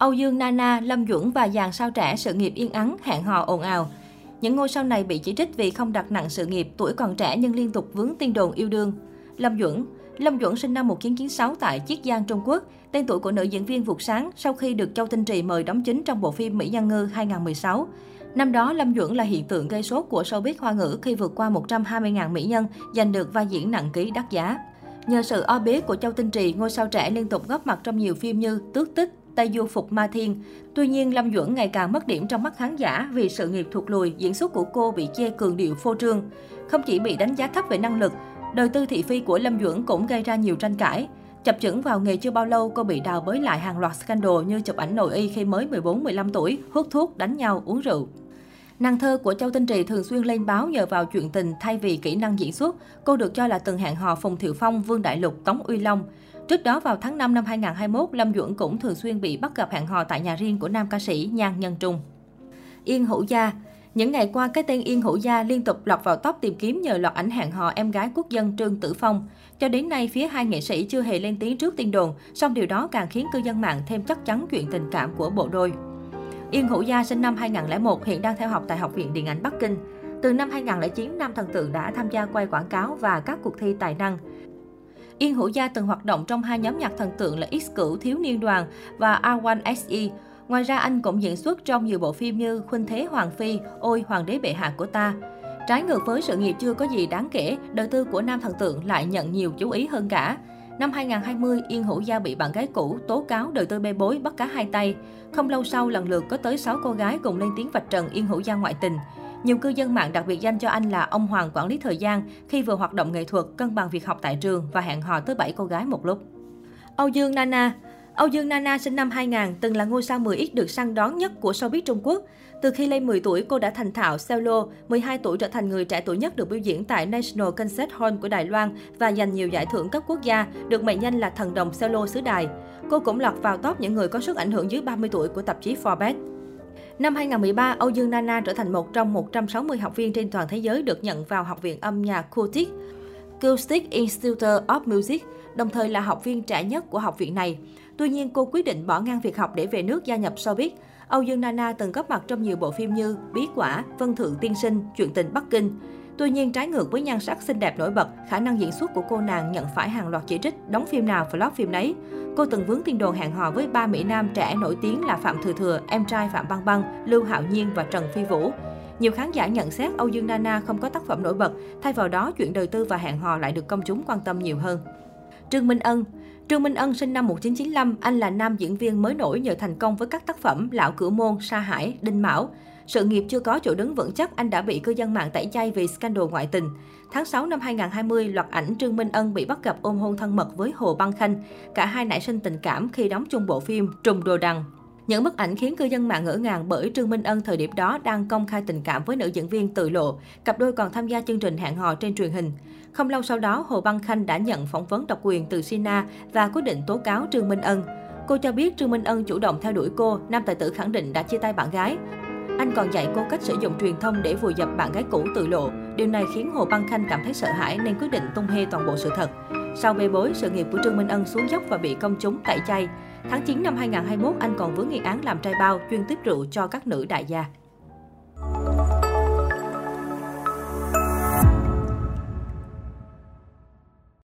Âu Dương Nana, Lâm Duẩn và dàn sao trẻ sự nghiệp yên ắng, hẹn hò ồn ào. Những ngôi sao này bị chỉ trích vì không đặt nặng sự nghiệp, tuổi còn trẻ nhưng liên tục vướng tin đồn yêu đương. Lâm Duẩn Lâm Duẩn sinh năm 1996 tại Chiết Giang, Trung Quốc. Tên tuổi của nữ diễn viên vụt sáng sau khi được Châu Tinh Trì mời đóng chính trong bộ phim Mỹ Nhân Ngư 2016. Năm đó, Lâm Duẩn là hiện tượng gây sốt của showbiz hoa ngữ khi vượt qua 120.000 mỹ nhân, giành được vai diễn nặng ký đắt giá. Nhờ sự o bế của Châu Tinh Trì, ngôi sao trẻ liên tục góp mặt trong nhiều phim như Tước Tích, Tây Du Phục Ma Thiên. Tuy nhiên, Lâm Duẩn ngày càng mất điểm trong mắt khán giả vì sự nghiệp thụt lùi, diễn xuất của cô bị chê cường điệu phô trương. Không chỉ bị đánh giá thấp về năng lực, đời tư thị phi của Lâm Duẩn cũng gây ra nhiều tranh cãi. Chập chững vào nghề chưa bao lâu, cô bị đào bới lại hàng loạt scandal như chụp ảnh nội y khi mới 14-15 tuổi, hút thuốc, đánh nhau, uống rượu. Nàng thơ của Châu Tinh Trì thường xuyên lên báo nhờ vào chuyện tình thay vì kỹ năng diễn xuất. Cô được cho là từng hẹn hò Phùng Thiệu Phong, Vương Đại Lục, Tống Uy Long. Trước đó vào tháng 5 năm 2021, Lâm Duẩn cũng thường xuyên bị bắt gặp hẹn hò tại nhà riêng của nam ca sĩ Nhan Nhân Trung. Yên Hữu Gia những ngày qua, cái tên Yên Hữu Gia liên tục lọt vào top tìm kiếm nhờ loạt ảnh hẹn hò em gái quốc dân Trương Tử Phong. Cho đến nay, phía hai nghệ sĩ chưa hề lên tiếng trước tin đồn, song điều đó càng khiến cư dân mạng thêm chắc chắn chuyện tình cảm của bộ đôi. Yên Hữu Gia sinh năm 2001, hiện đang theo học tại Học viện Điện ảnh Bắc Kinh. Từ năm 2009, nam thần tượng đã tham gia quay quảng cáo và các cuộc thi tài năng. Yên Hữu Gia từng hoạt động trong hai nhóm nhạc thần tượng là X Cửu Thiếu Niên Đoàn và R1SE. Ngoài ra, anh cũng diễn xuất trong nhiều bộ phim như Khuynh Thế Hoàng Phi, Ôi Hoàng đế bệ hạ của ta. Trái ngược với sự nghiệp chưa có gì đáng kể, đời tư của nam thần tượng lại nhận nhiều chú ý hơn cả. Năm 2020, Yên Hữu Gia bị bạn gái cũ tố cáo đời tư bê bối bắt cá hai tay. Không lâu sau, lần lượt có tới 6 cô gái cùng lên tiếng vạch trần Yên Hữu Gia ngoại tình. Nhiều cư dân mạng đặc biệt danh cho anh là ông Hoàng quản lý thời gian khi vừa hoạt động nghệ thuật, cân bằng việc học tại trường và hẹn hò tới 7 cô gái một lúc. Âu Dương Nana Âu Dương Nana sinh năm 2000, từng là ngôi sao 10X được săn đón nhất của showbiz Trung Quốc. Từ khi lên 10 tuổi, cô đã thành thạo solo, 12 tuổi trở thành người trẻ tuổi nhất được biểu diễn tại National Concert Hall của Đài Loan và giành nhiều giải thưởng cấp quốc gia, được mệnh danh là thần đồng solo xứ đài. Cô cũng lọt vào top những người có sức ảnh hưởng dưới 30 tuổi của tạp chí Forbes. Năm 2013, Âu Dương Nana trở thành một trong 160 học viên trên toàn thế giới được nhận vào Học viện âm nhạc Curtis Acoustic Institute of Music, đồng thời là học viên trẻ nhất của học viện này. Tuy nhiên, cô quyết định bỏ ngang việc học để về nước gia nhập showbiz. Âu Dương Nana từng góp mặt trong nhiều bộ phim như Bí Quả, Vân Thượng Tiên Sinh, Chuyện tình Bắc Kinh. Tuy nhiên, trái ngược với nhan sắc xinh đẹp nổi bật, khả năng diễn xuất của cô nàng nhận phải hàng loạt chỉ trích, đóng phim nào flop phim nấy. Cô từng vướng tin đồn hẹn hò với ba mỹ nam trẻ nổi tiếng là Phạm Thừa Thừa, em trai Phạm Băng Băng, Lưu Hạo Nhiên và Trần Phi Vũ. Nhiều khán giả nhận xét Âu Dương Nana không có tác phẩm nổi bật, thay vào đó chuyện đời tư và hẹn hò lại được công chúng quan tâm nhiều hơn. Trương Minh Ân Trương Minh Ân sinh năm 1995, anh là nam diễn viên mới nổi nhờ thành công với các tác phẩm Lão Cửu Môn, Sa Hải, Đinh Mão. Sự nghiệp chưa có chỗ đứng vững chắc, anh đã bị cư dân mạng tẩy chay vì scandal ngoại tình. Tháng 6 năm 2020, loạt ảnh Trương Minh Ân bị bắt gặp ôm hôn thân mật với Hồ Băng Khanh. Cả hai nảy sinh tình cảm khi đóng chung bộ phim Trùng Đồ Đằng. Những bức ảnh khiến cư dân mạng ngỡ ngàng bởi Trương Minh Ân thời điểm đó đang công khai tình cảm với nữ diễn viên tự lộ. Cặp đôi còn tham gia chương trình hẹn hò trên truyền hình. Không lâu sau đó, Hồ Băng Khanh đã nhận phỏng vấn độc quyền từ Sina và quyết định tố cáo Trương Minh Ân. Cô cho biết Trương Minh Ân chủ động theo đuổi cô, nam tài tử khẳng định đã chia tay bạn gái. Anh còn dạy cô cách sử dụng truyền thông để vùi dập bạn gái cũ tự lộ. Điều này khiến Hồ Băng Khanh cảm thấy sợ hãi nên quyết định tung hê toàn bộ sự thật. Sau bê bối, sự nghiệp của Trương Minh Ân xuống dốc và bị công chúng tẩy chay. Tháng 9 năm 2021, anh còn vướng nghi án làm trai bao, chuyên tiếp rượu cho các nữ đại gia.